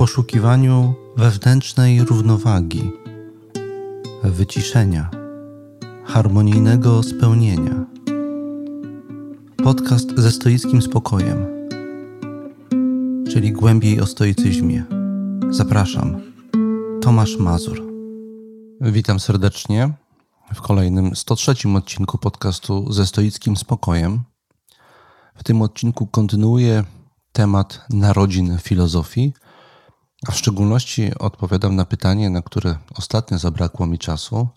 poszukiwaniu wewnętrznej równowagi, wyciszenia, harmonijnego spełnienia. Podcast ze stoickim spokojem, czyli głębiej o stoicyzmie. Zapraszam, Tomasz Mazur. Witam serdecznie w kolejnym 103 odcinku podcastu ze stoickim spokojem. W tym odcinku kontynuuję temat narodzin filozofii, a w szczególności odpowiadam na pytanie, na które ostatnio zabrakło mi czasu,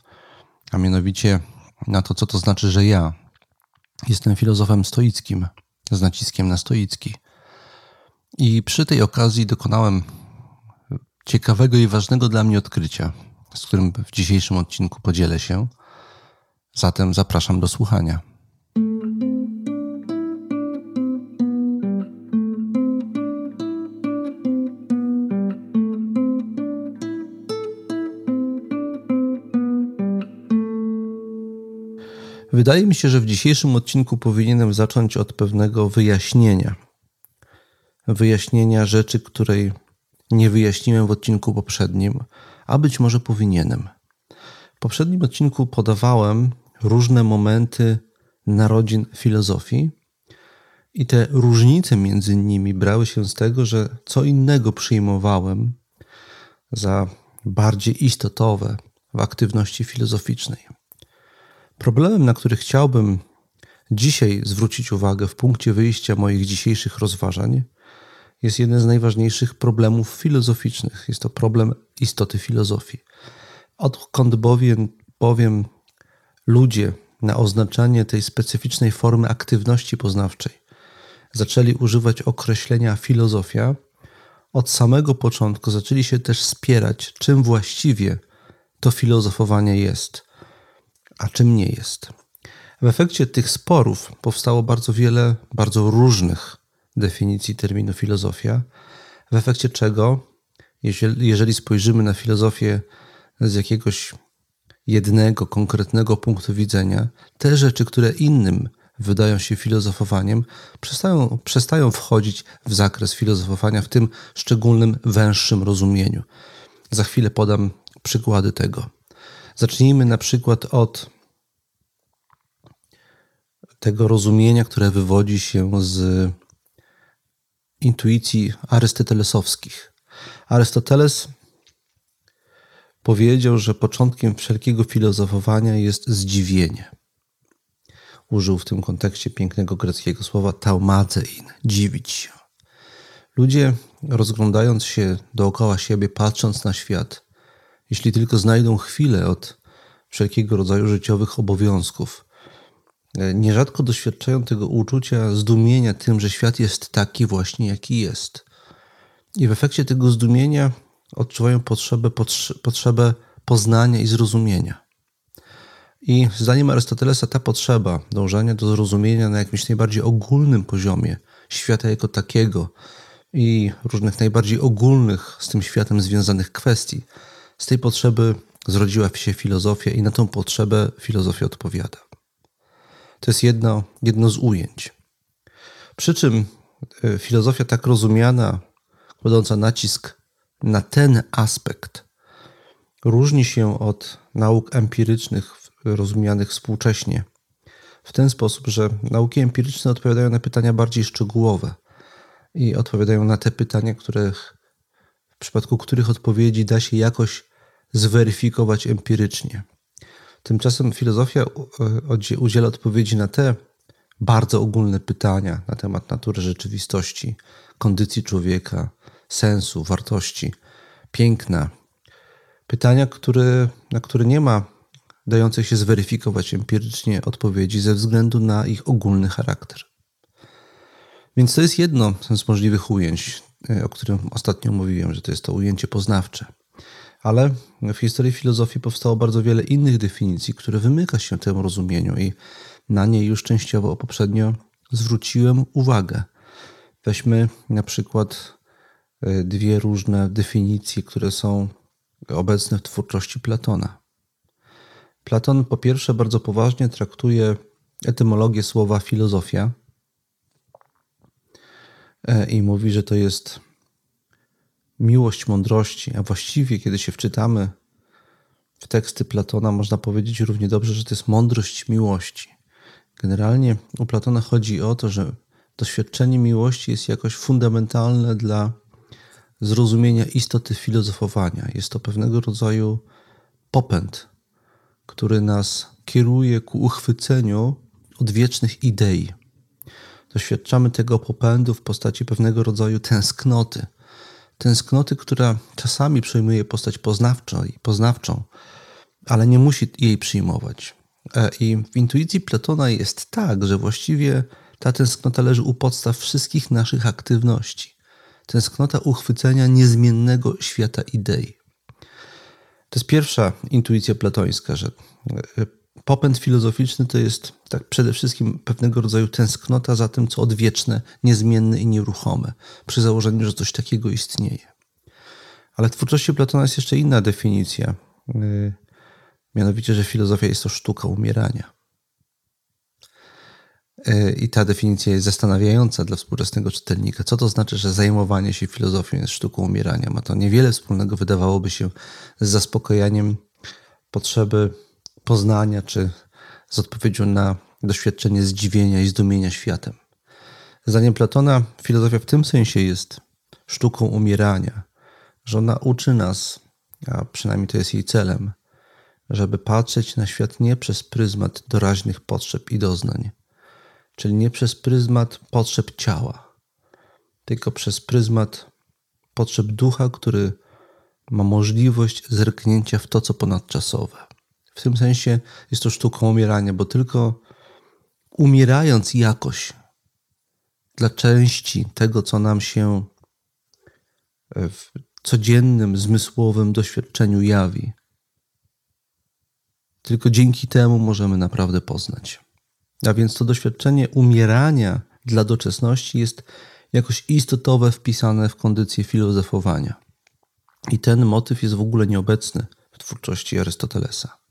a mianowicie na to, co to znaczy, że ja jestem filozofem stoickim, z naciskiem na stoicki. I przy tej okazji dokonałem ciekawego i ważnego dla mnie odkrycia, z którym w dzisiejszym odcinku podzielę się. Zatem zapraszam do słuchania. Wydaje mi się, że w dzisiejszym odcinku powinienem zacząć od pewnego wyjaśnienia. Wyjaśnienia rzeczy, której nie wyjaśniłem w odcinku poprzednim, a być może powinienem. W poprzednim odcinku podawałem różne momenty narodzin filozofii, i te różnice między nimi brały się z tego, że co innego przyjmowałem za bardziej istotowe w aktywności filozoficznej. Problemem, na który chciałbym dzisiaj zwrócić uwagę w punkcie wyjścia moich dzisiejszych rozważań, jest jeden z najważniejszych problemów filozoficznych. Jest to problem istoty filozofii. Odkąd bowiem, bowiem ludzie na oznaczenie tej specyficznej formy aktywności poznawczej zaczęli używać określenia filozofia, od samego początku zaczęli się też spierać, czym właściwie to filozofowanie jest a czym nie jest. W efekcie tych sporów powstało bardzo wiele bardzo różnych definicji terminu filozofia, w efekcie czego, jeżeli, spojrzymy na filozofię z jakiegoś jednego, konkretnego punktu widzenia, te rzeczy, które innym wydają się filozofowaniem, przestają, przestają wchodzić w zakres filozofowania w tym szczególnym, węższym rozumieniu. Za chwilę podam przykłady tego. Zacznijmy na przykład od tego rozumienia, które wywodzi się z intuicji arystotelesowskich. Arystoteles powiedział, że początkiem wszelkiego filozofowania jest zdziwienie. Użył w tym kontekście pięknego greckiego słowa taumazein, dziwić się. Ludzie, rozglądając się dookoła siebie, patrząc na świat, jeśli tylko znajdą chwilę od wszelkiego rodzaju życiowych obowiązków, E, nierzadko doświadczają tego uczucia zdumienia tym, że świat jest taki właśnie, jaki jest. I w efekcie tego zdumienia odczuwają potrzebę, potrzebę poznania i zrozumienia. I zdaniem Arystotelesa ta potrzeba dążenia do zrozumienia na jakimś najbardziej ogólnym poziomie świata jako takiego i różnych najbardziej ogólnych z tym światem związanych kwestii, z tej potrzeby zrodziła się filozofia i na tą potrzebę filozofia odpowiada. To jest jedno, jedno z ujęć. Przy czym e, filozofia tak rozumiana, kładąca nacisk na ten aspekt, różni się od nauk empirycznych rozumianych współcześnie w ten sposób, że nauki empiryczne odpowiadają na pytania bardziej szczegółowe i odpowiadają na te pytania, których, w przypadku których odpowiedzi da się jakoś zweryfikować empirycznie. Tymczasem filozofia e, udziela odpowiedzi na te bardzo ogólne pytania na temat natury rzeczywistości, kondycji człowieka, sensu, wartości, piękna. Pytania, które, na które nie ma dających się zweryfikować empirycznie odpowiedzi ze względu na ich ogólny charakter. Więc to jest jedno z możliwych ujęć, o którym ostatnio mówiłem, że to jest to ujęcie poznawcze. Ale w historii filozofii powstało bardzo wiele innych definicji, które wymyka się temu rozumieniu i na nie już częściowo poprzednio zwróciłem uwagę. Weźmy na przykład e, dwie różne definicje, które są obecne w twórczości Platona. Platon po pierwsze bardzo poważnie traktuje etymologię słowa filozofia i mówi, że to jest miłość mądrości, a właściwie kiedy się wczytamy w teksty Platona, można powiedzieć równie dobrze, że to jest mądrość miłości. Generalnie u Platona chodzi o to, że doświadczenie miłości jest jakoś fundamentalne dla zrozumienia istoty filozofowania. Jest to pewnego rodzaju popęd, który nas kieruje ku uchwyceniu odwiecznych idei. Doświadczamy tego popędu w postaci pewnego rodzaju tęsknoty. Tęsknoty, która czasami przyjmuje postać poznawczą, poznawczą, ale nie musi jej przyjmować. E, I w intuicji Platona jest tak, że właściwie ta tęsknota leży u podstaw wszystkich naszych aktywności. Tęsknota uchwycenia niezmiennego świata idei. To jest pierwsza intuicja platońska, że e, popęd filozoficzny to jest tak przede wszystkim pewnego rodzaju tęsknota za tym, co odwieczne, niezmienne i nieruchome, przy założeniu, że coś takiego istnieje. Ale w twórczości Platona jest jeszcze inna definicja, e, mianowicie, że filozofia jest to sztuka umierania. E, I ta definicja jest zastanawiająca dla współczesnego czytelnika. Co to znaczy, że zajmowanie się filozofią jest sztuką umierania? Ma to niewiele wspólnego, wydawałoby się, z zaspokajaniem potrzeby poznania, czy z odpowiedzią na doświadczenie zdziwienia i zdumienia światem. Zdaniem Platona, filozofia w tym sensie jest sztuką umierania, że ona uczy nas, a przynajmniej to jest jej celem, żeby patrzeć na świat nie przez pryzmat doraźnych potrzeb i doznań, czyli nie przez pryzmat potrzeb ciała, tylko przez pryzmat potrzeb ducha, który ma możliwość zerknięcia w to, co ponadczasowe. W tym sensie jest to sztuką umierania, bo tylko umierając jakoś dla części tego, co nam się w codziennym, zmysłowym doświadczeniu jawi, tylko dzięki temu możemy naprawdę poznać. A więc to doświadczenie umierania dla doczesności jest jakoś istotowe wpisane w kondycję filozofowania. I ten motyw jest w ogóle nieobecny w twórczości Arystotelesa.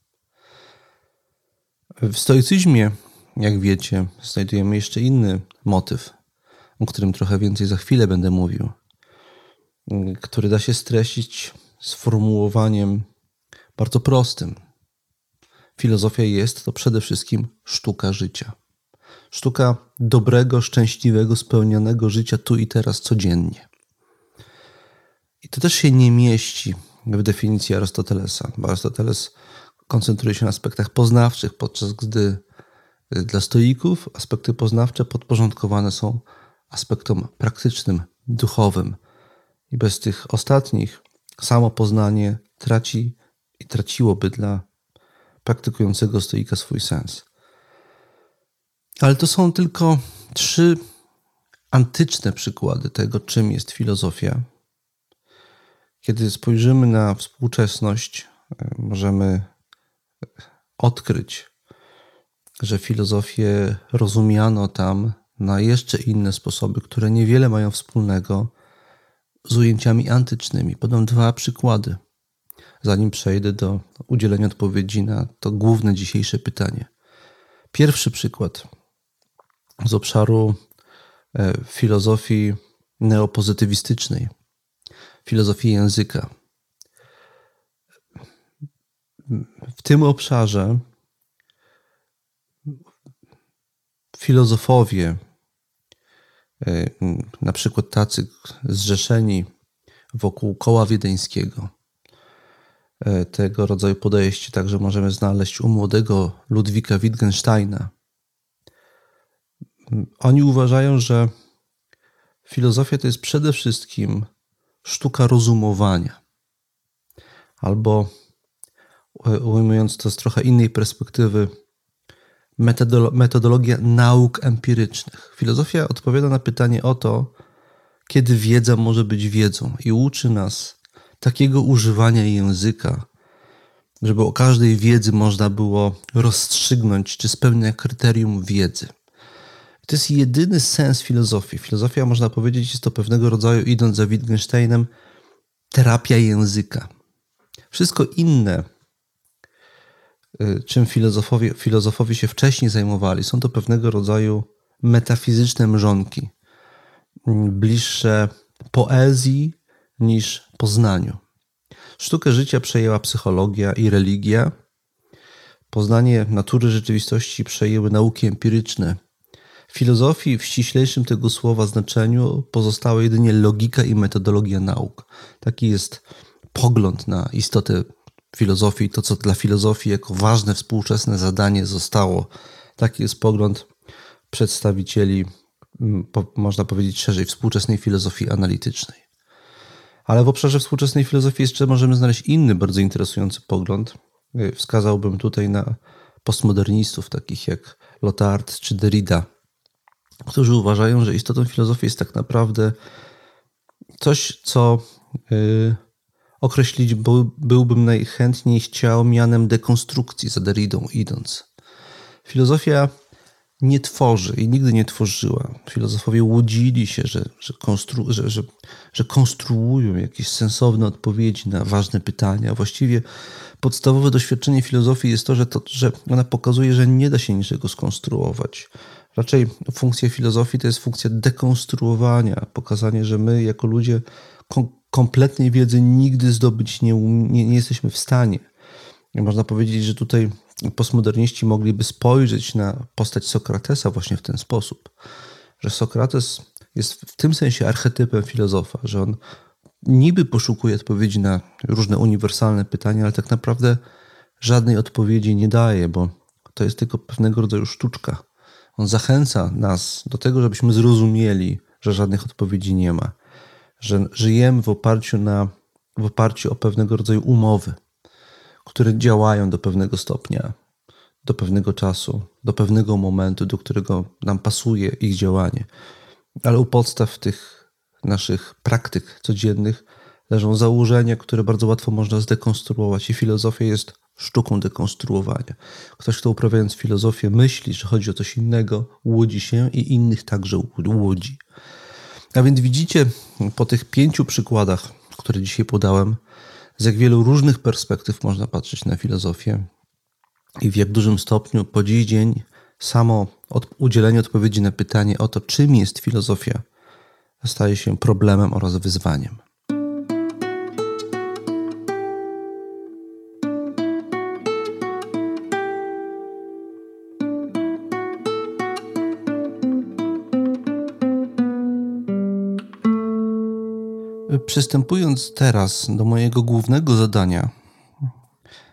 W stoicyzmie, jak wiecie, znajdujemy jeszcze inny motyw, o którym trochę więcej za chwilę będę mówił, który da się streścić sformułowaniem bardzo prostym. Filozofia jest to przede wszystkim sztuka życia. Sztuka dobrego, szczęśliwego, spełnionego życia tu i teraz codziennie. I to też się nie mieści w definicji Arystotelesa, bo Arystoteles koncentruje się na aspektach poznawczych, podczas gdy y, dla stoików aspekty poznawcze podporządkowane są aspektom praktycznym, duchowym. I bez tych ostatnich samo poznanie traci i traciłoby dla praktykującego stoika swój sens. Ale to są tylko trzy antyczne przykłady tego, czym jest filozofia. Kiedy spojrzymy na współczesność, y, możemy odkryć, że filozofię rozumiano tam na jeszcze inne sposoby, które niewiele mają wspólnego z ujęciami antycznymi. Podam dwa przykłady, zanim przejdę do udzielenia odpowiedzi na to główne dzisiejsze pytanie. Pierwszy przykład z obszaru e, filozofii neopozytywistycznej, filozofii języka w tym obszarze filozofowie, e, na przykład tacy zrzeszeni wokół koła wiedeńskiego, e, tego rodzaju podejście także możemy znaleźć u młodego Ludwika Wittgensteina. Oni uważają, że filozofia to jest przede wszystkim sztuka rozumowania albo ujmując to z trochę innej perspektywy, metodologia nauk empirycznych. Filozofia odpowiada na pytanie o to, kiedy wiedza może być wiedzą i uczy nas takiego używania języka, żeby o każdej wiedzy można było rozstrzygnąć, czy spełnia kryterium wiedzy. To jest jedyny sens filozofii. Filozofia, można powiedzieć, jest to pewnego rodzaju, idąc za Wittgensteinem, terapia języka. Wszystko inne czym filozofowie, filozofowie się wcześniej zajmowali. Są to pewnego rodzaju metafizyczne mrzonki, mm, bliższe poezji niż poznaniu. Sztukę życia przejęła psychologia i religia. Poznanie natury rzeczywistości przejęły nauki empiryczne. Filozofii w ściślejszym tego słowa znaczeniu pozostała jedynie logika i metodologia nauk. Taki jest pogląd na istotę filozofii, to co dla filozofii jako ważne współczesne zadanie zostało. Taki jest pogląd przedstawicieli, można powiedzieć szerzej, współczesnej filozofii analitycznej. Ale w obszarze współczesnej filozofii jeszcze możemy znaleźć inny bardzo interesujący pogląd. Y, wskazałbym tutaj na postmodernistów, takich jak Lotard czy Derrida, którzy uważają, że istotą filozofii jest tak naprawdę coś, co yy, określić był, byłbym najchętniej chciał mianem dekonstrukcji za Derridą idąc. Filozofia nie tworzy i nigdy nie tworzyła. Filozofowie łudzili się, że, że, konstru, że, że, że konstruują jakieś sensowne odpowiedzi na ważne pytania. Właściwie podstawowe doświadczenie filozofii jest to, że, to, że ona pokazuje, że nie da się niczego skonstruować. Raczej funkcja filozofii to jest funkcja dekonstruowania, pokazanie, że my jako ludzie kompletnej wiedzy nigdy zdobyć nie, nie, nie jesteśmy w stanie. Można powiedzieć, że tutaj postmoderniści mogliby spojrzeć na postać Sokratesa właśnie w ten sposób, że Sokrates jest w tym sensie archetypem filozofa, że on niby poszukuje odpowiedzi na różne uniwersalne pytania, ale tak naprawdę żadnej odpowiedzi nie daje, bo to jest tylko pewnego rodzaju sztuczka. On zachęca nas do tego, żebyśmy zrozumieli, że żadnych odpowiedzi nie ma, że żyjemy w oparciu, na, w oparciu o pewnego rodzaju umowy, które działają do pewnego stopnia, do pewnego czasu, do pewnego momentu, do którego nam pasuje ich działanie. Ale u podstaw tych naszych praktyk codziennych leżą założenia, które bardzo łatwo można zdekonstruować, i filozofia jest sztuką dekonstruowania. Ktoś, kto uprawiając filozofię, myśli, że chodzi o coś innego, łudzi się i innych także łudzi. A więc widzicie po tych pięciu przykładach, które dzisiaj podałem, z jak wielu różnych perspektyw można patrzeć na filozofię i w jak dużym stopniu po dziś dzień samo od, udzielenie odpowiedzi na pytanie o to, czym jest filozofia, staje się problemem oraz wyzwaniem. Przystępując teraz do mojego głównego zadania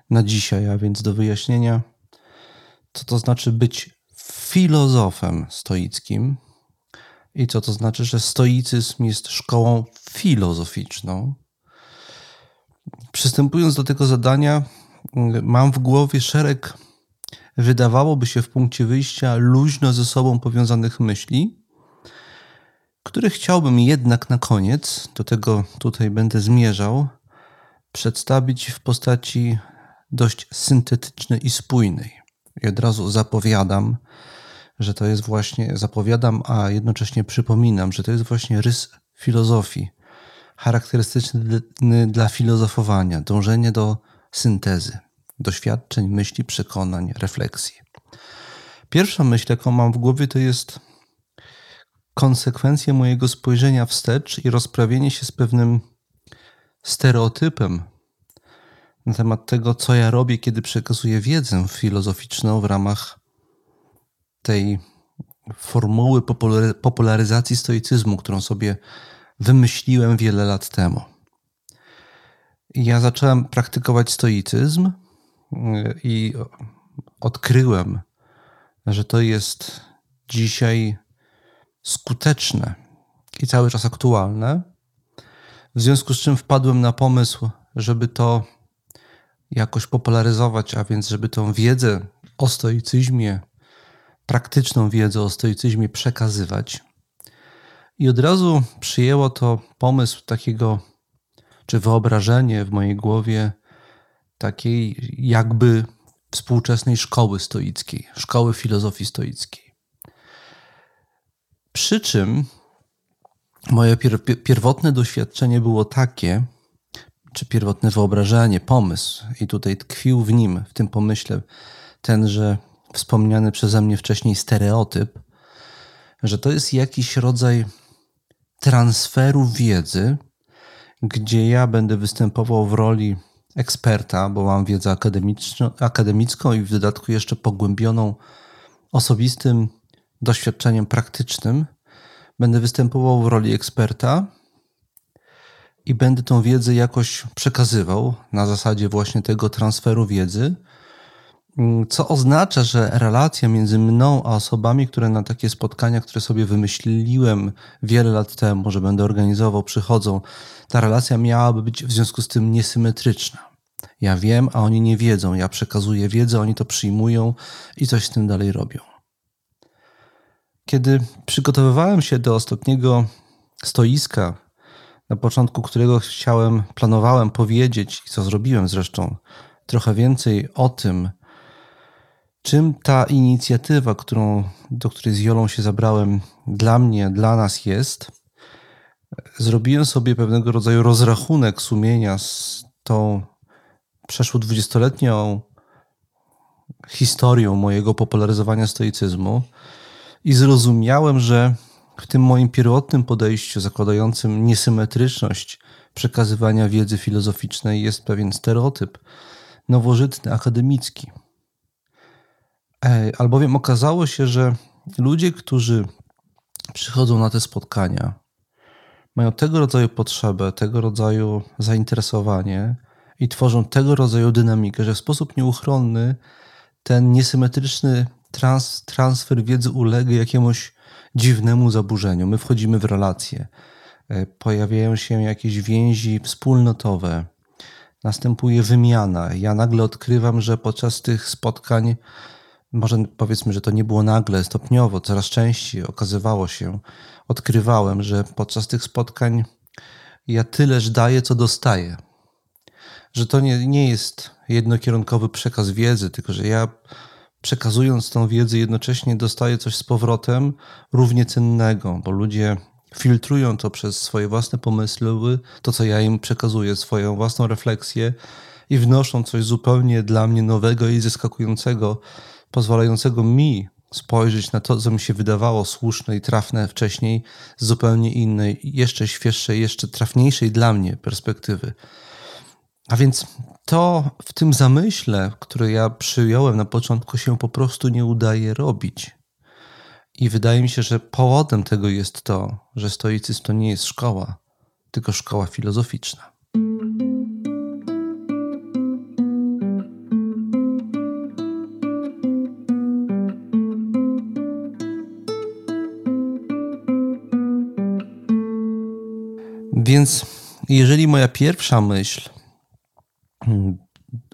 na dzisiaj, a więc do wyjaśnienia, co to znaczy być filozofem stoickim i co to znaczy, że stoicyzm jest szkołą filozoficzną. Przystępując do tego zadania, mam w głowie szereg, wydawałoby się w punkcie wyjścia, luźno ze sobą powiązanych myśli, który chciałbym jednak na koniec, do tego tutaj będę zmierzał, przedstawić w postaci dość syntetycznej i spójnej. I od razu zapowiadam, że to jest właśnie, zapowiadam, a jednocześnie przypominam, że to jest właśnie rys filozofii, charakterystyczny dla filozofowania, dążenie do syntezy, doświadczeń, myśli, przekonań, refleksji. Pierwsza myśl, jaką mam w głowie, to jest konsekwencje mojego spojrzenia wstecz i rozprawienie się z pewnym stereotypem na temat tego, co ja robię, kiedy przekazuję wiedzę filozoficzną w ramach tej formuły popularyzacji stoicyzmu, którą sobie wymyśliłem wiele lat temu. Ja zacząłem praktykować stoicyzm y, i odkryłem, że to jest dzisiaj skuteczne i cały czas aktualne. W związku z czym wpadłem na pomysł, żeby to jakoś popularyzować, a więc żeby tą wiedzę o stoicyzmie, praktyczną wiedzę o stoicyzmie przekazywać. I od razu przyjęło to pomysł takiego, czy wyobrażenie w mojej głowie takiej jakby współczesnej szkoły stoickiej, szkoły filozofii stoickiej. Przy czym moje pierwotne doświadczenie było takie, czy pierwotne wyobrażenie, pomysł, i tutaj tkwił w nim, w tym pomyśle, tenże wspomniany przeze mnie wcześniej stereotyp, że to jest jakiś rodzaj transferu wiedzy gdzie ja będę występował w roli eksperta, bo mam wiedzę akademicką i w dodatku jeszcze pogłębioną osobistym doświadczeniem praktycznym. Będę występował w roli eksperta i będę tą wiedzę jakoś przekazywał na zasadzie właśnie tego transferu wiedzy, co oznacza, że relacja między mną a osobami, które na takie spotkania, które sobie wymyśliłem wiele lat temu, że będę organizował, przychodzą, ta relacja miałaby być w związku z tym niesymetryczna. Ja wiem, a oni nie wiedzą. Ja przekazuję wiedzę, oni to przyjmują i coś z tym dalej robią. Kiedy przygotowywałem się do ostatniego stoiska, na początku którego chciałem, planowałem powiedzieć, i co zrobiłem zresztą, trochę więcej o tym, czym ta inicjatywa, którą, do której z Jolą się zabrałem, dla mnie, dla nas jest. Zrobiłem sobie pewnego rodzaju rozrachunek sumienia z tą przeszło dwudziestoletnią historią mojego popularyzowania stoicyzmu i zrozumiałem, że w tym moim pierwotnym podejściu zakładającym niesymetryczność przekazywania wiedzy filozoficznej jest pewien stereotyp nowożytny, akademicki. Albowiem okazało się, że ludzie, którzy przychodzą na te spotkania, mają tego rodzaju potrzebę, tego rodzaju zainteresowanie i tworzą tego rodzaju dynamikę, że w sposób nieuchronny ten niesymetryczny trans, transfer wiedzy ulega jakiemuś dziwnemu zaburzeniu. My wchodzimy w relacje, e, pojawiają się jakieś więzi wspólnotowe, następuje wymiana. Ja nagle odkrywam, że podczas tych spotkań, może powiedzmy, że to nie było nagle, stopniowo, coraz częściej okazywało się, odkrywałem, że podczas tych spotkań ja tyleż daję, co dostaję. Że to nie, nie jest jednokierunkowy przekaz wiedzy, tylko że ja przekazując tą wiedzę, jednocześnie dostaję coś z powrotem równie cennego, bo ludzie filtrują to przez swoje własne pomysły, to co ja im przekazuję, swoją własną refleksję i wnoszą coś zupełnie dla mnie nowego i zaskakującego, pozwalającego mi spojrzeć na to, co mi się wydawało słuszne i trafne wcześniej, z zupełnie innej, jeszcze świeższej, jeszcze trafniejszej dla mnie perspektywy. A więc to w tym zamyśle, który ja przyjąłem na początku, się po prostu nie udaje robić. I wydaje mi się, że powodem tego jest to, że stoicyzm to nie jest szkoła, tylko szkoła filozoficzna. Więc jeżeli moja pierwsza myśl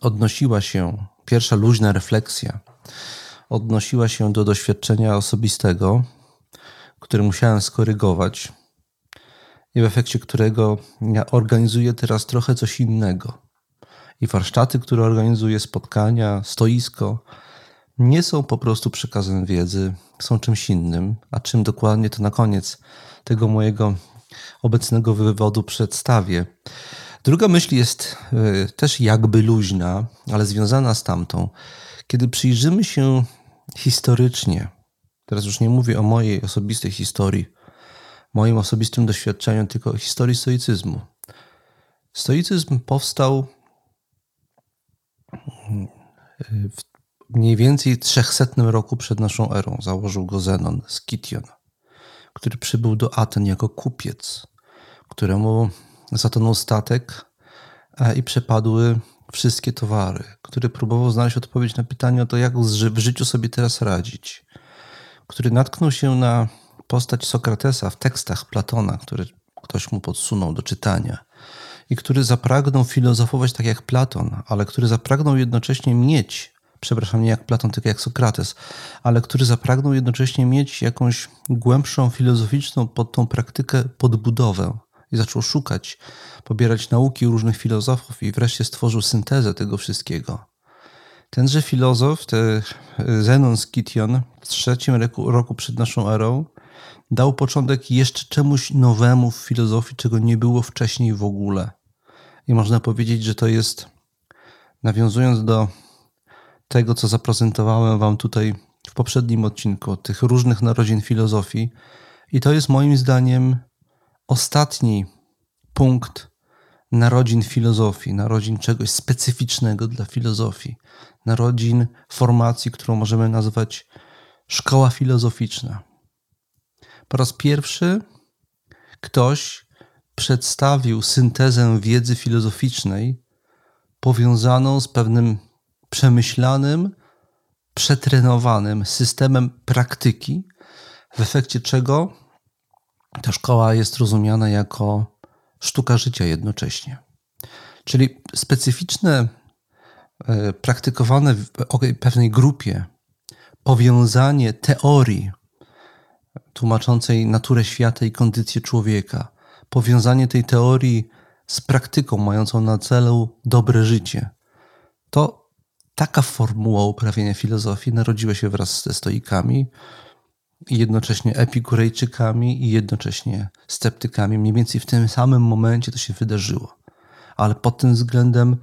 odnosiła się, pierwsza luźna refleksja, odnosiła się do doświadczenia osobistego, które musiałem skorygować i w efekcie którego ja organizuję teraz trochę coś innego. I warsztaty, które organizuję, spotkania, stoisko, nie są po prostu przekazem wiedzy, są czymś innym. A czym dokładnie, to na koniec tego mojego obecnego wywodu przedstawię. Druga myśl jest e, też jakby luźna, ale związana z tamtą. Kiedy przyjrzymy się historycznie, teraz już nie mówię o mojej osobistej historii, moim osobistym doświadczeniu, tylko o historii stoicyzmu. Stoicyzm powstał w mniej więcej 300 roku przed naszą erą. Założył go Zenon z Kition, który przybył do Aten jako kupiec, któremu zatonął statek i przepadły wszystkie towary, który próbował znaleźć odpowiedź na pytanie o to, jak w życiu sobie teraz radzić, który natknął się na postać Sokratesa w tekstach Platona, które ktoś mu podsunął do czytania. I który zapragnął filozofować tak jak Platon, ale który zapragnął jednocześnie mieć, przepraszam, nie jak Platon, tylko jak Sokrates, ale który zapragnął jednocześnie mieć jakąś głębszą filozoficzną pod tą praktykę podbudowę i zaczął szukać, pobierać nauki różnych filozofów i wreszcie stworzył syntezę tego wszystkiego. Tenże filozof, te Zenon z Kition, w trzecim roku, roku przed naszą erą, dał początek jeszcze czemuś nowemu w filozofii, czego nie było wcześniej w ogóle. I można powiedzieć, że to jest, nawiązując do tego, co zaprezentowałem Wam tutaj w poprzednim odcinku, tych różnych narodzin filozofii, i to jest moim zdaniem ostatni punkt narodzin filozofii, narodzin czegoś specyficznego dla filozofii, narodzin formacji, którą możemy nazwać szkoła filozoficzna. Po raz pierwszy ktoś przedstawił syntezę wiedzy filozoficznej powiązaną z pewnym przemyślanym, przetrenowanym systemem praktyki, w efekcie czego ta szkoła jest rozumiana jako sztuka życia jednocześnie. Czyli specyficzne, e, praktykowane w pewnej grupie powiązanie teorii tłumaczącej naturę świata i kondycję człowieka, powiązanie tej teorii z praktyką mającą na celu dobre życie, to taka formuła uprawiania filozofii narodziła się wraz ze stoikami, i jednocześnie epikurejczykami i jednocześnie sceptykami. Mniej więcej w tym samym momencie to się wydarzyło. Ale pod tym względem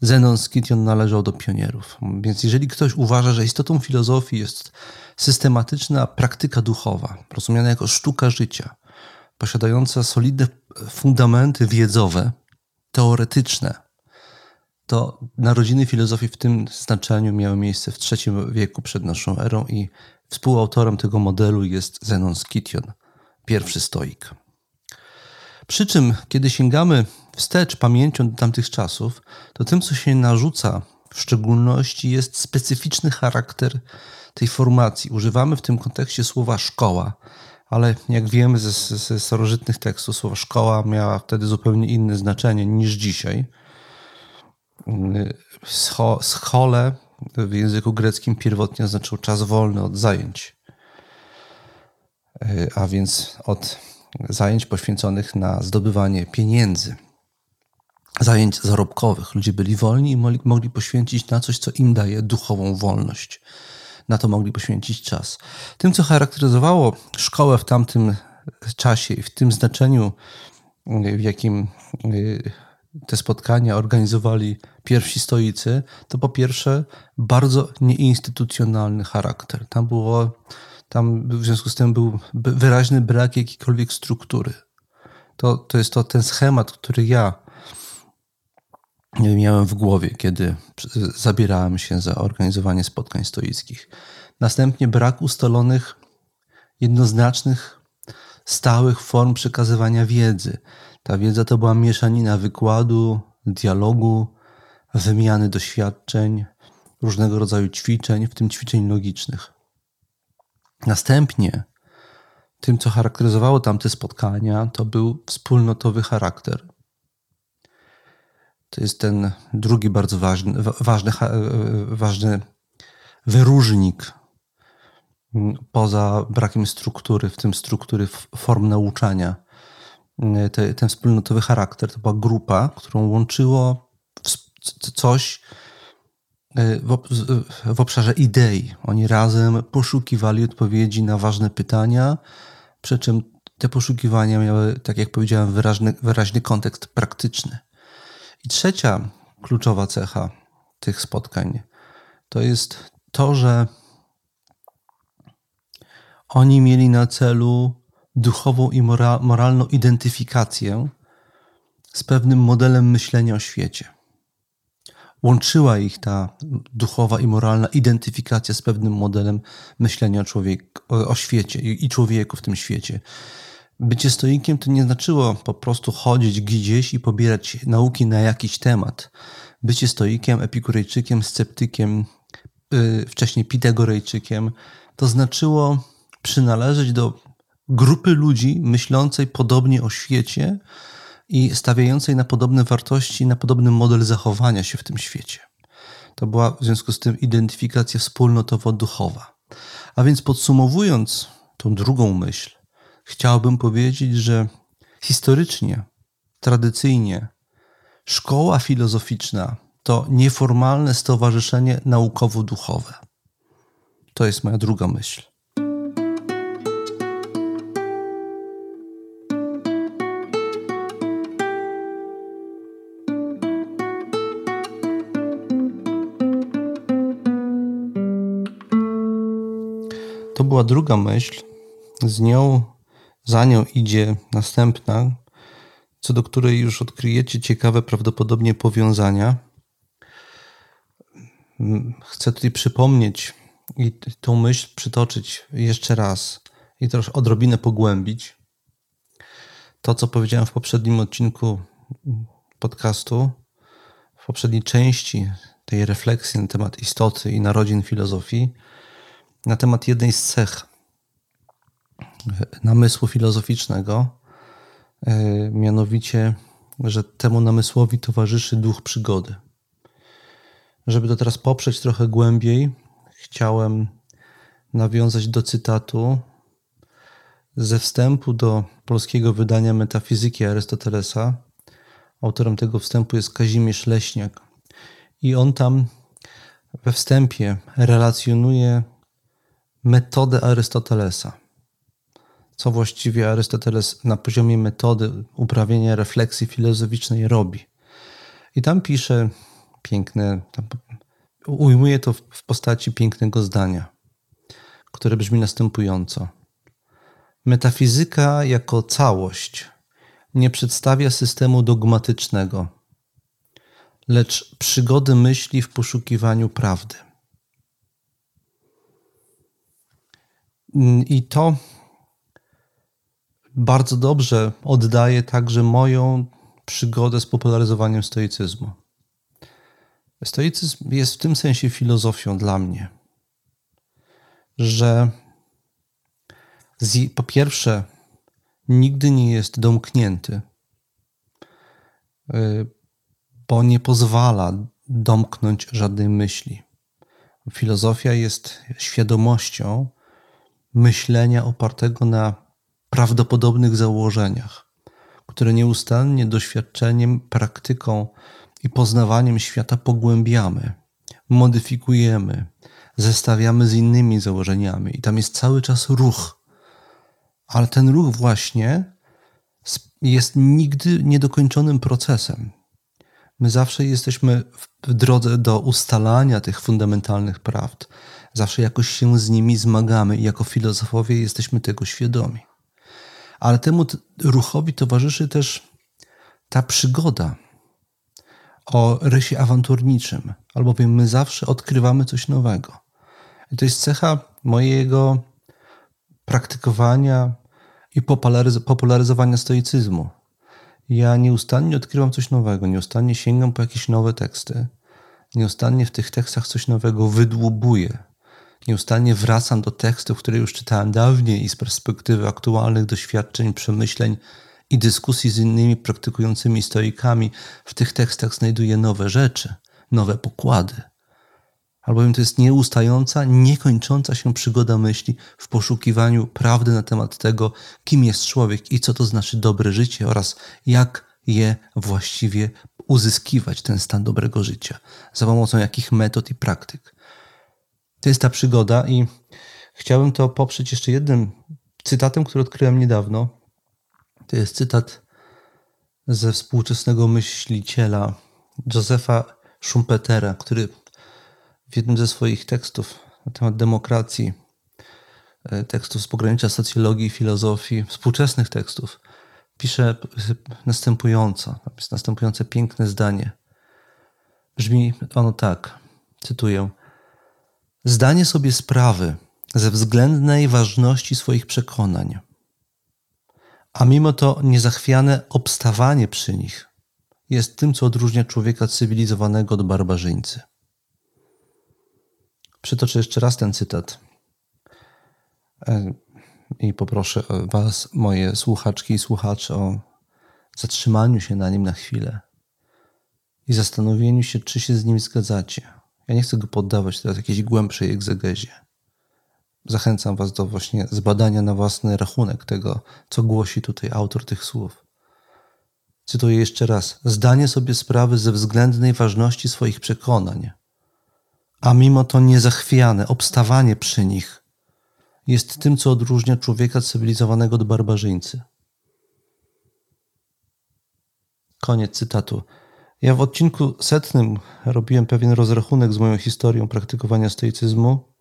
Zenon Scition należał do pionierów. Więc jeżeli ktoś uważa, że istotą filozofii jest systematyczna praktyka duchowa, rozumiana jako sztuka życia, posiadająca solidne fundamenty wiedzowe, teoretyczne, to narodziny filozofii w tym znaczeniu miały miejsce w III wieku przed naszą erą i Współautorem tego modelu jest Zenon Scition, pierwszy stoik. Przy czym, kiedy sięgamy wstecz pamięcią do tamtych czasów, to tym, co się narzuca w szczególności, jest specyficzny charakter tej formacji. Używamy w tym kontekście słowa szkoła, ale jak wiemy ze, ze starożytnych tekstów, słowo szkoła miała wtedy zupełnie inne znaczenie niż dzisiaj. Schole w języku greckim pierwotnie oznaczał czas wolny od zajęć, e, a więc od zajęć poświęconych na zdobywanie pieniędzy, zajęć zarobkowych. Ludzie byli wolni i mogli poświęcić na coś, co im daje duchową wolność. Na to mogli poświęcić czas. Tym, co charakteryzowało szkołę w tamtym czasie i w tym znaczeniu, w jakim e, te spotkania organizowali pierwsi stoicy, to po pierwsze bardzo nieinstytucjonalny charakter. Tam było, tam w związku z tym był wyraźny brak jakiejkolwiek struktury. To, to jest to ten schemat, który ja miałem w głowie, kiedy zabierałem się za organizowanie spotkań stoickich. Następnie brak ustalonych, jednoznacznych, stałych form przekazywania wiedzy. Ta wiedza to była mieszanina wykładu, dialogu, wymiany doświadczeń, różnego rodzaju ćwiczeń, w tym ćwiczeń logicznych. Następnie tym, co charakteryzowało tamte spotkania, to był wspólnotowy charakter. To jest ten drugi bardzo ważny, ważny, ważny wyróżnik poza brakiem struktury, w tym struktury form nauczania E, te, ten wspólnotowy charakter. To była grupa, którą łączyło coś w, w obszarze idei. Oni razem poszukiwali odpowiedzi na ważne pytania, przy czym te poszukiwania miały, tak jak powiedziałem, wyraźny, wyraźny kontekst praktyczny. I trzecia kluczowa cecha tych spotkań to jest to, że oni mieli na celu duchową i mora moralną identyfikację z pewnym modelem myślenia o świecie. Łączyła ich ta duchowa i moralna identyfikacja z pewnym modelem myślenia o, człowiek, o, o świecie i, i człowieku w tym świecie. Bycie stoikiem to nie znaczyło po prostu chodzić gdzieś i pobierać nauki na jakiś temat. Bycie stoikiem, epikurejczykiem, sceptykiem, yy, wcześniej pitagorejczykiem, to znaczyło przynależeć do grupy ludzi myślącej podobnie o świecie i stawiającej na podobne wartości, na podobny model zachowania się w tym świecie. To była w związku z tym identyfikacja wspólnotowo-duchowa. A więc podsumowując tą drugą myśl, chciałbym powiedzieć, że historycznie, tradycyjnie, szkoła filozoficzna to nieformalne stowarzyszenie naukowo-duchowe. To jest moja druga myśl. Była druga myśl. Z nią, za nią idzie następna, co do której już odkryjecie ciekawe prawdopodobnie powiązania. Chcę tutaj przypomnieć i tą myśl przytoczyć jeszcze raz i też odrobinę pogłębić. To, co powiedziałem w poprzednim odcinku podcastu, w poprzedniej części tej refleksji na temat istoty i narodzin filozofii, na temat jednej z cech namysłu filozoficznego, e, mianowicie, że temu namysłowi towarzyszy duch przygody. Żeby to teraz poprzeć trochę głębiej, chciałem nawiązać do cytatu ze wstępu do polskiego wydania Metafizyki Arystotelesa. Autorem tego wstępu jest Kazimierz Leśniak. I on tam we wstępie relacjonuje metodę Arystotelesa. Co właściwie Arystoteles na poziomie metody uprawiania refleksji filozoficznej robi. I tam pisze piękne, tam ujmuje to w postaci pięknego zdania, które brzmi następująco. Metafizyka jako całość nie przedstawia systemu dogmatycznego, lecz przygody myśli w poszukiwaniu prawdy. I to bardzo dobrze oddaje także moją przygodę z popularyzowaniem stoicyzmu. Stoicyzm jest w tym sensie filozofią dla mnie, że po pierwsze, nigdy nie jest domknięty, y, bo nie pozwala domknąć żadnej myśli. Filozofia jest świadomością myślenia opartego na prawdopodobnych założeniach, które nieustannie doświadczeniem, praktyką i poznawaniem świata pogłębiamy, modyfikujemy, zestawiamy z innymi założeniami, i tam jest cały czas ruch. Ale ten ruch właśnie jest nigdy niedokończonym procesem. My zawsze jesteśmy w drodze do ustalania tych fundamentalnych prawd. Zawsze jakoś się z nimi zmagamy i jako filozofowie jesteśmy tego świadomi. Ale temu ruchowi towarzyszy też ta przygoda o rysie awanturniczym, albowiem my zawsze odkrywamy coś nowego. I to jest cecha mojego praktykowania i popularyzowania stoicyzmu. Ja nieustannie odkrywam coś nowego, nieustannie sięgam po jakieś nowe teksty, nieustannie w tych tekstach coś nowego wydłubuję. Nieustannie wracam do tekstów, które już czytałem dawniej i z perspektywy aktualnych doświadczeń, przemyśleń i dyskusji z innymi praktykującymi stoikami w tych tekstach znajduję nowe rzeczy, nowe pokłady. Albowiem to jest nieustająca, niekończąca się przygoda myśli w poszukiwaniu prawdy na temat tego, kim jest człowiek i co to znaczy dobre życie oraz jak je właściwie uzyskiwać, ten stan dobrego życia, za pomocą jakich metod i praktyk. To jest ta przygoda i chciałbym to poprzeć jeszcze jednym cytatem, który odkryłem niedawno. To jest cytat ze współczesnego myśliciela Josefa Schumpetera, który w jednym ze swoich tekstów na temat demokracji, e, tekstów z pogranicza socjologii i filozofii, współczesnych tekstów, pisze następująco, jest następujące piękne zdanie. Brzmi ono tak, cytuję. Zdanie sobie sprawy ze względnej ważności swoich przekonań, a mimo to niezachwiane obstawanie przy nich jest tym, co odróżnia człowieka cywilizowanego od barbarzyńcy. Przytoczę jeszcze raz ten cytat e, i poproszę Was, moje słuchaczki i słuchacze, o zatrzymaniu się na nim na chwilę i zastanowieniu się, czy się z nim zgadzacie. Ja nie chcę go poddawać teraz jakiejś głębszej egzegezie. Zachęcam Was do właśnie zbadania na własny rachunek tego, co głosi tutaj autor tych słów. Cytuję jeszcze raz: Zdanie sobie sprawy ze względnej ważności swoich przekonań a mimo to niezachwiane obstawanie przy nich jest tym, co odróżnia człowieka cywilizowanego od barbarzyńcy. Koniec cytatu. Ja w odcinku setnym robiłem pewien rozrachunek z moją historią praktykowania stoicyzmu.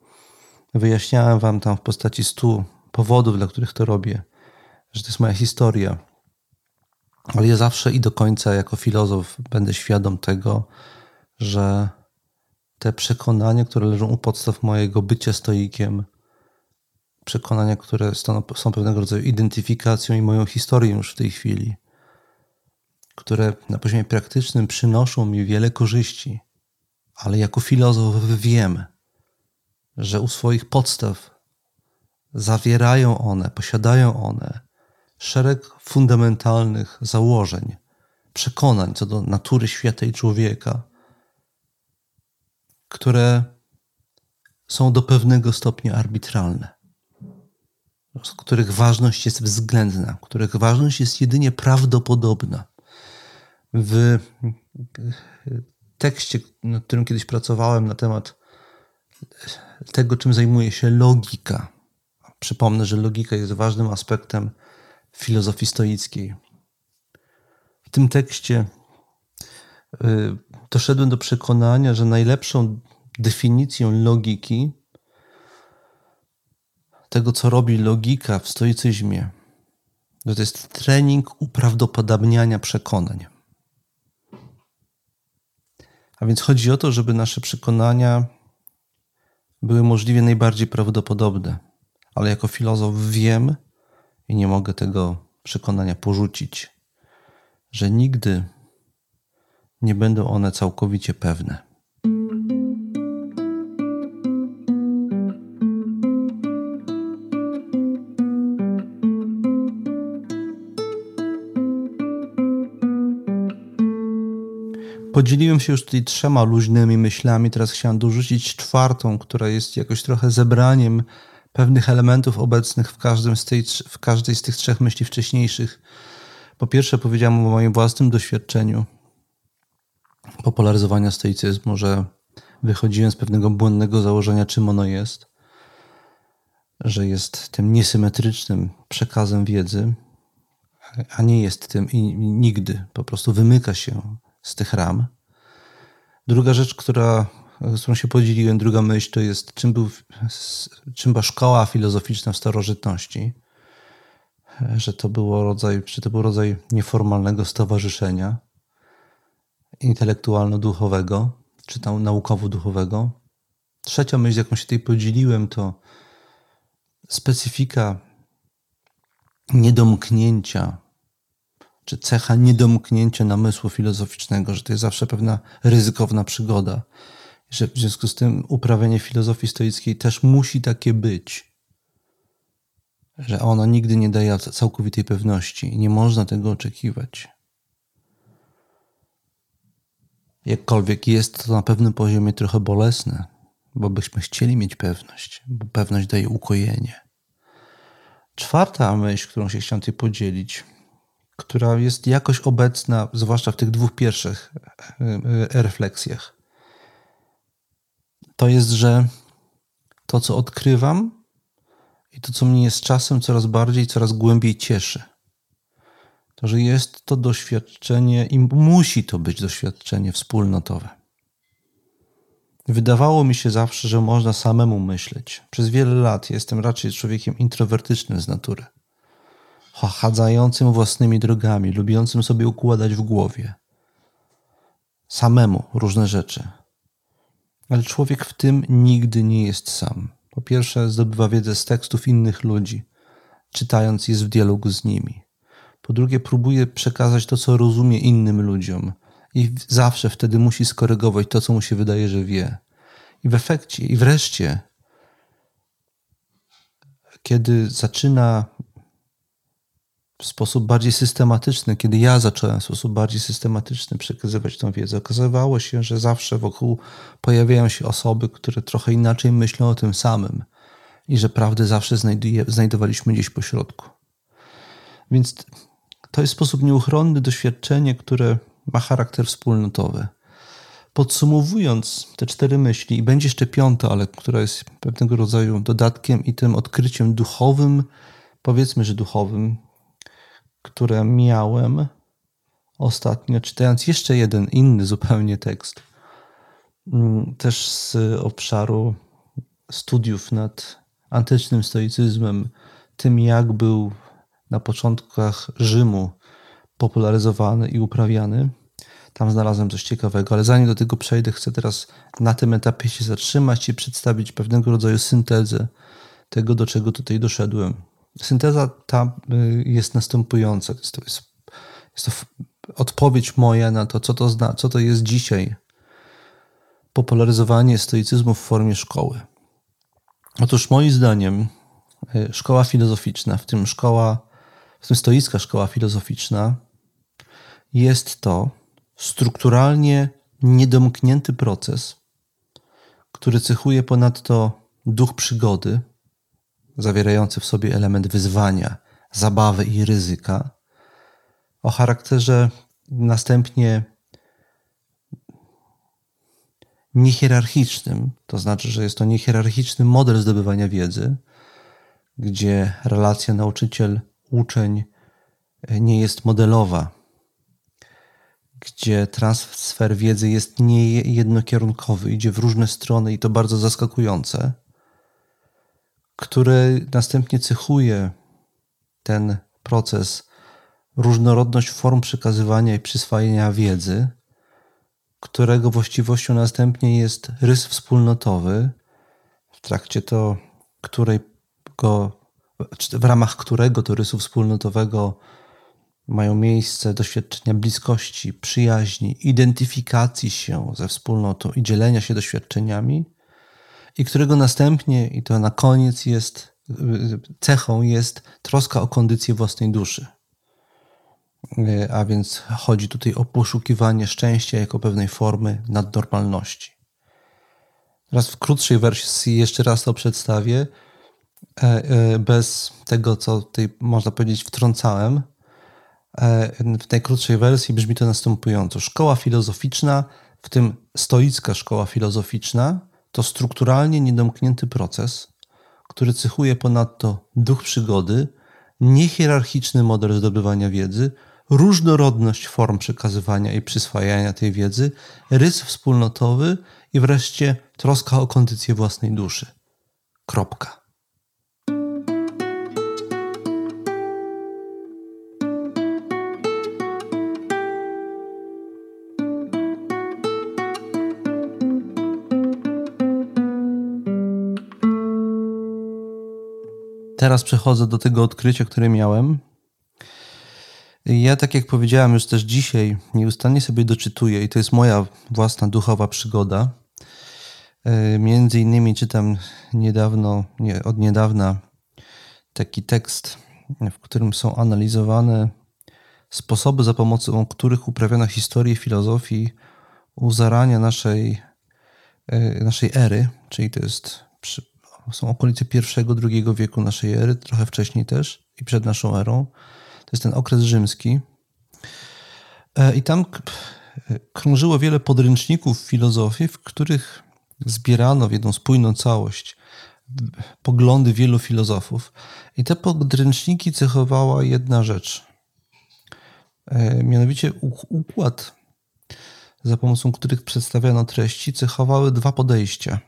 Wyjaśniałem Wam tam w postaci stu powodów, dla których to robię, że to jest moja historia. Ale ja zawsze i do końca jako filozof będę świadom tego, że te przekonania, które leżą u podstaw mojego bycia stoikiem, przekonania, które są pewnego rodzaju identyfikacją i moją historią już w tej chwili, które na poziomie praktycznym przynoszą mi wiele korzyści, ale jako filozof wiem, że u swoich podstaw zawierają one, posiadają one szereg fundamentalnych założeń, przekonań co do natury świata i człowieka, które są do pewnego stopnia arbitralne, których ważność jest względna, których ważność jest jedynie prawdopodobna. W tekście, nad którym kiedyś pracowałem na temat tego, czym zajmuje się logika, przypomnę, że logika jest ważnym aspektem filozofii stoickiej. W tym tekście y, doszedłem do przekonania, że najlepszą definicją logiki, tego co robi logika w stoicyzmie, to jest trening uprawdopodobniania przekonań. A więc chodzi o to, żeby nasze przekonania były możliwie najbardziej prawdopodobne. Ale jako filozof wiem i nie mogę tego przekonania porzucić, że nigdy nie będą one całkowicie pewne. Podzieliłem się już tutaj trzema luźnymi myślami, teraz chciałem dorzucić czwartą, która jest jakoś trochę zebraniem pewnych elementów obecnych w, każdym z tej, w każdej z tych trzech myśli wcześniejszych. Po pierwsze, powiedziałem o moim własnym doświadczeniu popularyzowania stoicyzmu, że wychodziłem z pewnego błędnego założenia, czym ono jest, że jest tym niesymetrycznym przekazem wiedzy, a nie jest tym i nigdy po prostu wymyka się z tych ram. Druga rzecz, która, z którą się podzieliłem, druga myśl, to jest, czym, był, czym była szkoła filozoficzna w starożytności. Że to było rodzaj, czy to był rodzaj nieformalnego stowarzyszenia intelektualno-duchowego, czy tam naukowo-duchowego. Trzecia myśl, jaką się tutaj podzieliłem, to specyfika niedomknięcia czy cecha niedomknięcia namysłu filozoficznego, że to jest zawsze pewna ryzykowna przygoda. Że w związku z tym uprawianie filozofii stoickiej też musi takie być. Że ono nigdy nie daje całkowitej pewności nie można tego oczekiwać. Jakkolwiek jest to na pewnym poziomie trochę bolesne, bo byśmy chcieli mieć pewność, bo pewność daje ukojenie. Czwarta myśl, którą się chciałem tutaj podzielić, która jest jakoś obecna, zwłaszcza w tych dwóch pierwszych e, e, refleksjach. To jest, że to, co odkrywam i to, co mnie z czasem coraz bardziej, coraz głębiej cieszy, to, że jest to doświadczenie i musi to być doświadczenie wspólnotowe. Wydawało mi się zawsze, że można samemu myśleć. Przez wiele lat jestem raczej człowiekiem introwertycznym z natury chadzającym własnymi drogami, lubiącym sobie układać w głowie. Samemu różne rzeczy. Ale człowiek w tym nigdy nie jest sam. Po pierwsze, zdobywa wiedzę z tekstów innych ludzi, czytając jest w dialogu z nimi. Po drugie, próbuje przekazać to, co rozumie innym ludziom, i zawsze wtedy musi skorygować to, co mu się wydaje, że wie. I w efekcie, i wreszcie, kiedy zaczyna w sposób bardziej systematyczny, kiedy ja zacząłem w sposób bardziej systematyczny przekazywać tą wiedzę, okazywało się, że zawsze wokół pojawiają się osoby, które trochę inaczej myślą o tym samym i że prawdę zawsze znajduje, znajdowaliśmy gdzieś po środku. Więc to jest sposób nieuchronny doświadczenie, które ma charakter wspólnotowy. Podsumowując te cztery myśli, i będzie jeszcze piąta, ale która jest pewnego rodzaju dodatkiem i tym odkryciem duchowym, powiedzmy, że duchowym, które miałem ostatnio, czytając jeszcze jeden inny zupełnie tekst, mm, też z obszaru studiów nad antycznym stoicyzmem, tym jak był na początkach Rzymu popularyzowany i uprawiany. Tam znalazłem coś ciekawego, ale zanim do tego przejdę, chcę teraz na tym etapie się zatrzymać i przedstawić pewnego rodzaju syntezę tego, do czego tutaj doszedłem. Synteza ta y, jest następująca. Jest to, jest, jest to odpowiedź moja na to, co to, zna, co to jest dzisiaj popularyzowanie stoicyzmu w formie szkoły. Otóż moim zdaniem y, szkoła filozoficzna, w tym szkoła, w tym stoicka szkoła filozoficzna, jest to strukturalnie niedomknięty proces, który cechuje ponadto duch przygody, zawierający w sobie element wyzwania, zabawy i ryzyka, o charakterze następnie niehierarchicznym, to znaczy, że jest to niehierarchiczny model zdobywania wiedzy, gdzie relacja nauczyciel-uczeń nie jest modelowa, gdzie transfer wiedzy jest niejednokierunkowy, idzie w różne strony i to bardzo zaskakujące, które następnie cechuje ten proces różnorodność form przekazywania i przyswajania wiedzy, którego właściwością następnie jest rys wspólnotowy, w trakcie to którego, w ramach którego to rysu wspólnotowego mają miejsce doświadczenia bliskości, przyjaźni, identyfikacji się ze wspólnotą i dzielenia się doświadczeniami, i którego następnie, i to na koniec jest cechą, jest troska o kondycję własnej duszy. A więc chodzi tutaj o poszukiwanie szczęścia jako pewnej formy nadnormalności. Teraz w krótszej wersji jeszcze raz to przedstawię, e, e, bez tego, co tutaj można powiedzieć wtrącałem E, w najkrótszej wersji brzmi to następująco. Szkoła filozoficzna, w tym stoicka szkoła filozoficzna, to strukturalnie niedomknięty proces, który cechuje ponadto duch przygody, niehierarchiczny model zdobywania wiedzy, różnorodność form przekazywania i przyswajania tej wiedzy, rys wspólnotowy i wreszcie troska o kondycję własnej duszy. Kropka. Teraz przechodzę do tego odkrycia, które miałem. Ja, tak jak powiedziałem już też dzisiaj, nieustannie sobie doczytuję i to jest moja własna duchowa przygoda. E, między innymi czytam niedawno, nie, od niedawna taki tekst, w którym są analizowane sposoby, za pomocą których uprawiono historię filozofii u zarania naszej, e, naszej ery, czyli to jest są okolice pierwszego, drugiego wieku naszej ery, trochę wcześniej też i przed naszą erą. To jest ten okres rzymski. E, I tam krążyło wiele podręczników filozofii, w których zbierano w jedną spójną całość poglądy wielu filozofów. I te podręczniki cechowała jedna rzecz. E, mianowicie układ, za pomocą których przedstawiano treści, cechowały dwa podejścia –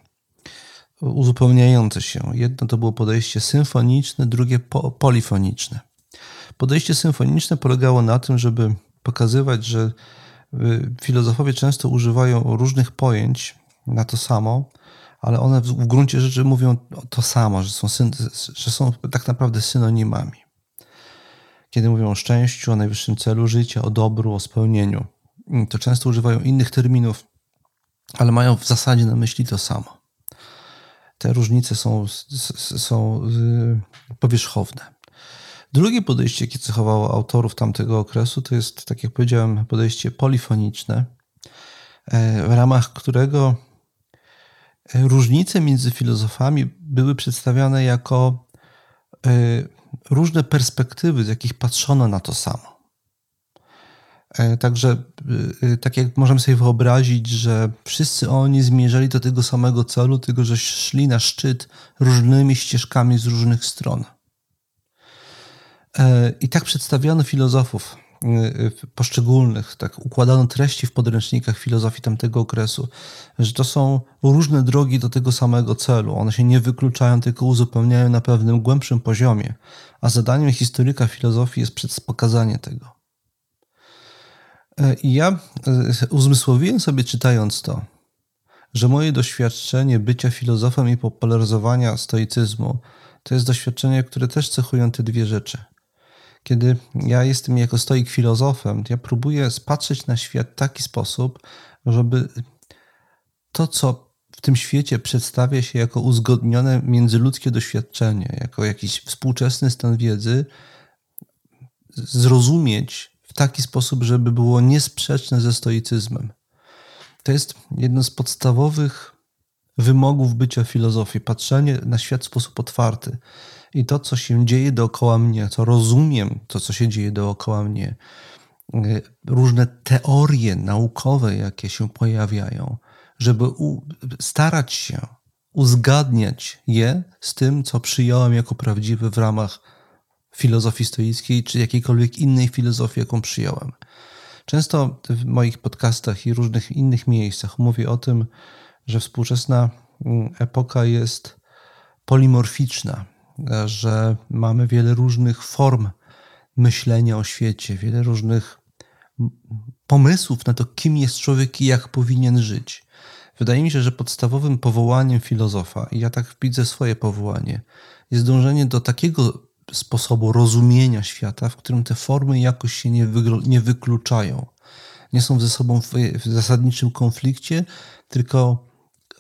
uzupełniające się. Jedno to było podejście symfoniczne, drugie po polifoniczne. Podejście symfoniczne polegało na tym, żeby pokazywać, że y, filozofowie często używają różnych pojęć na to samo, ale one w gruncie rzeczy mówią to samo, że są, że są tak naprawdę synonimami. Kiedy mówią o szczęściu, o najwyższym celu życia, o dobru, o spełnieniu, to często używają innych terminów, ale mają w zasadzie na myśli to samo te różnice są, są y, powierzchowne. Drugie podejście, jakie cechowało autorów tamtego okresu, to jest, tak jak powiedziałem, podejście polifoniczne, e, w ramach którego e, różnice między filozofami były przedstawiane jako e, różne perspektywy, z jakich patrzono na to samo. E, także, e, e, tak jak możemy sobie wyobrazić, że wszyscy oni zmierzali do tego samego celu, tylko że szli na szczyt różnymi ścieżkami z różnych stron. I tak przedstawiono filozofów poszczególnych, tak układano treści w podręcznikach filozofii tamtego okresu, że to są różne drogi do tego samego celu. One się nie wykluczają, tylko uzupełniają na pewnym głębszym poziomie. A zadaniem historyka filozofii jest pokazanie tego. Ja e, uzmysłowiłem sobie czytając to, że moje doświadczenie bycia filozofem i popularyzowania stoicyzmu to jest doświadczenie, które też cechują te dwie rzeczy. Kiedy ja jestem jako stoik filozofem, to ja próbuję spatrzeć na świat w taki sposób, żeby to, co w tym świecie przedstawia się jako uzgodnione międzyludzkie doświadczenie, jako jakiś współczesny stan wiedzy, zrozumieć taki sposób, żeby było niesprzeczne ze stoicyzmem. To jest jedno z podstawowych wymogów bycia filozofii, patrzenie na świat w sposób otwarty. I to, co się dzieje dookoła mnie, co rozumiem, to, co się dzieje dookoła mnie, y, różne teorie naukowe, jakie się pojawiają, żeby starać się uzgadniać je z tym, co przyjąłem jako prawdziwe w ramach filozofii stoickiej, czy jakiejkolwiek innej filozofii, jaką przyjąłem. Często w moich podcastach i różnych innych miejscach mówię o tym, że współczesna mm, epoka jest polimorficzna, że mamy wiele różnych form myślenia o świecie, wiele różnych pomysłów na to, kim jest człowiek i jak powinien żyć. Wydaje mi się, że podstawowym powołaniem filozofa, i ja tak widzę swoje powołanie, jest dążenie do takiego sposobu rozumienia świata, w którym te formy jakoś się nie, nie wykluczają. Nie są ze sobą w, w zasadniczym konflikcie, tylko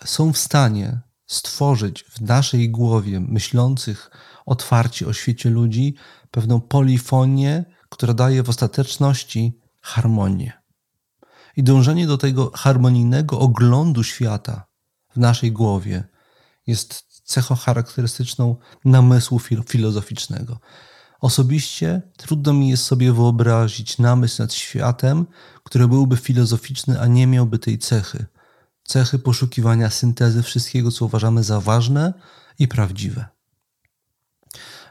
są w stanie stworzyć w naszej głowie myślących otwarcie o świecie ludzi pewną polifonię, która daje w ostateczności harmonię. I dążenie do tego harmonijnego oglądu świata w naszej głowie jest cechą charakterystyczną namysłu filozoficznego. Osobiście trudno mi jest sobie wyobrazić namysł nad światem, który byłby filozoficzny, a nie miałby tej cechy. Cechy poszukiwania syntezy wszystkiego, co uważamy za ważne i prawdziwe.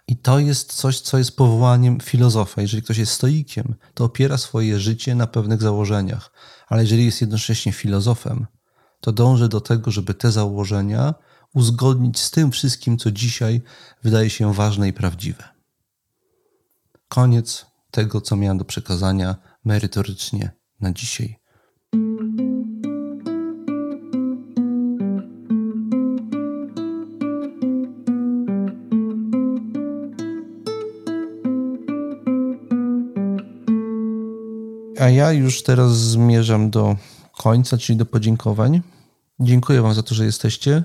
I to jest coś, co jest powołaniem filozofa. Jeżeli ktoś jest stoikiem, to opiera swoje życie na pewnych założeniach, ale jeżeli jest jednocześnie filozofem, to dąży do tego, żeby te założenia uzgodnić z tym wszystkim, co dzisiaj wydaje się ważne i prawdziwe. Koniec tego, co miałem do przekazania merytorycznie na dzisiaj. A ja już teraz zmierzam do końca, czyli do podziękowań. Dziękuję Wam za to, że jesteście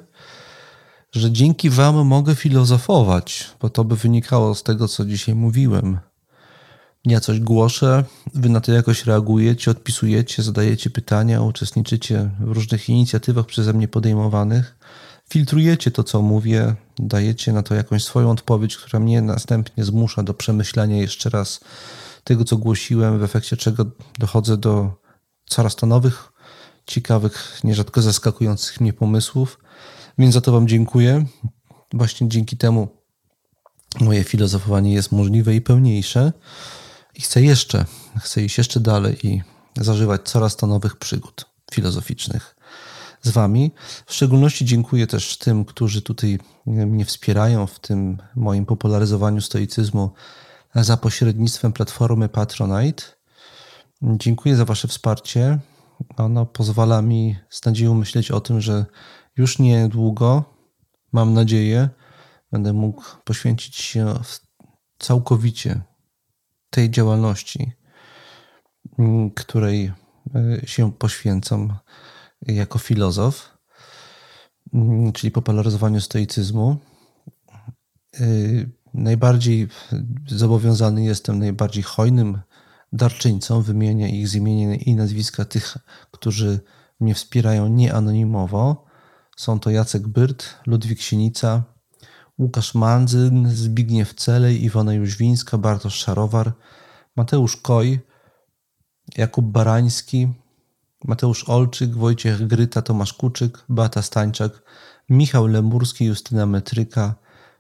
że dzięki Wam mogę filozofować, bo to by wynikało z tego, co dzisiaj mówiłem. Ja coś głoszę, Wy na to jakoś reagujecie, odpisujecie, zadajecie pytania, uczestniczycie w różnych inicjatywach przeze mnie podejmowanych, filtrujecie to, co mówię, dajecie na to jakąś swoją odpowiedź, która mnie następnie zmusza do przemyślenia jeszcze raz tego, co głosiłem, w efekcie czego dochodzę do coraz to nowych, ciekawych, nierzadko zaskakujących mnie pomysłów. Więc za to Wam dziękuję. Właśnie dzięki temu moje filozofowanie jest możliwe i pełniejsze. I chcę jeszcze, chcę iść jeszcze dalej i zażywać coraz to nowych przygód filozoficznych z Wami. W szczególności dziękuję też tym, którzy tutaj mnie wspierają w tym moim popularyzowaniu stoicyzmu za pośrednictwem platformy Patronite. Dziękuję za Wasze wsparcie. Ono pozwala mi z nadzieją myśleć o tym, że już niedługo, mam nadzieję, będę mógł poświęcić się całkowicie tej działalności, mm, której e, się poświęcam jako filozof, mm, czyli popularyzowaniu stoicyzmu. E, najbardziej zobowiązany jestem, najbardziej hojnym darczyńcą. Wymienię ich z imienia i nazwiska tych, którzy mnie wspierają nieanonimowo. Są to Jacek Byrt, Ludwik Sienica, Łukasz Mandzyn, Zbigniew Celej, Iwona Jóźwińska, Bartosz Szarowar, Mateusz Koj, Jakub Barański, Mateusz Olczyk, Wojciech Gryta, Tomasz Kuczyk, Beata Stańczak, Michał Lemurski, Justyna Metryka,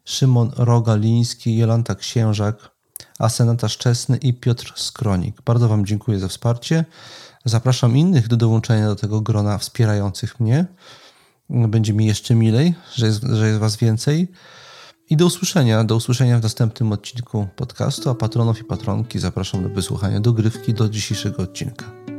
Szymon Rogaliński, Jolanta Księżak, Asenata Szczesny i Piotr Skronik. Bardzo Wam dziękuję za wsparcie. Zapraszam innych do dołączenia do tego grona wspierających mnie. Będzie mi jeszcze milej, że jest, że jest Was więcej. I do usłyszenia. Do usłyszenia w następnym odcinku podcastu. A patronów i patronki zapraszam do wysłuchania dogrywki do dzisiejszego odcinka.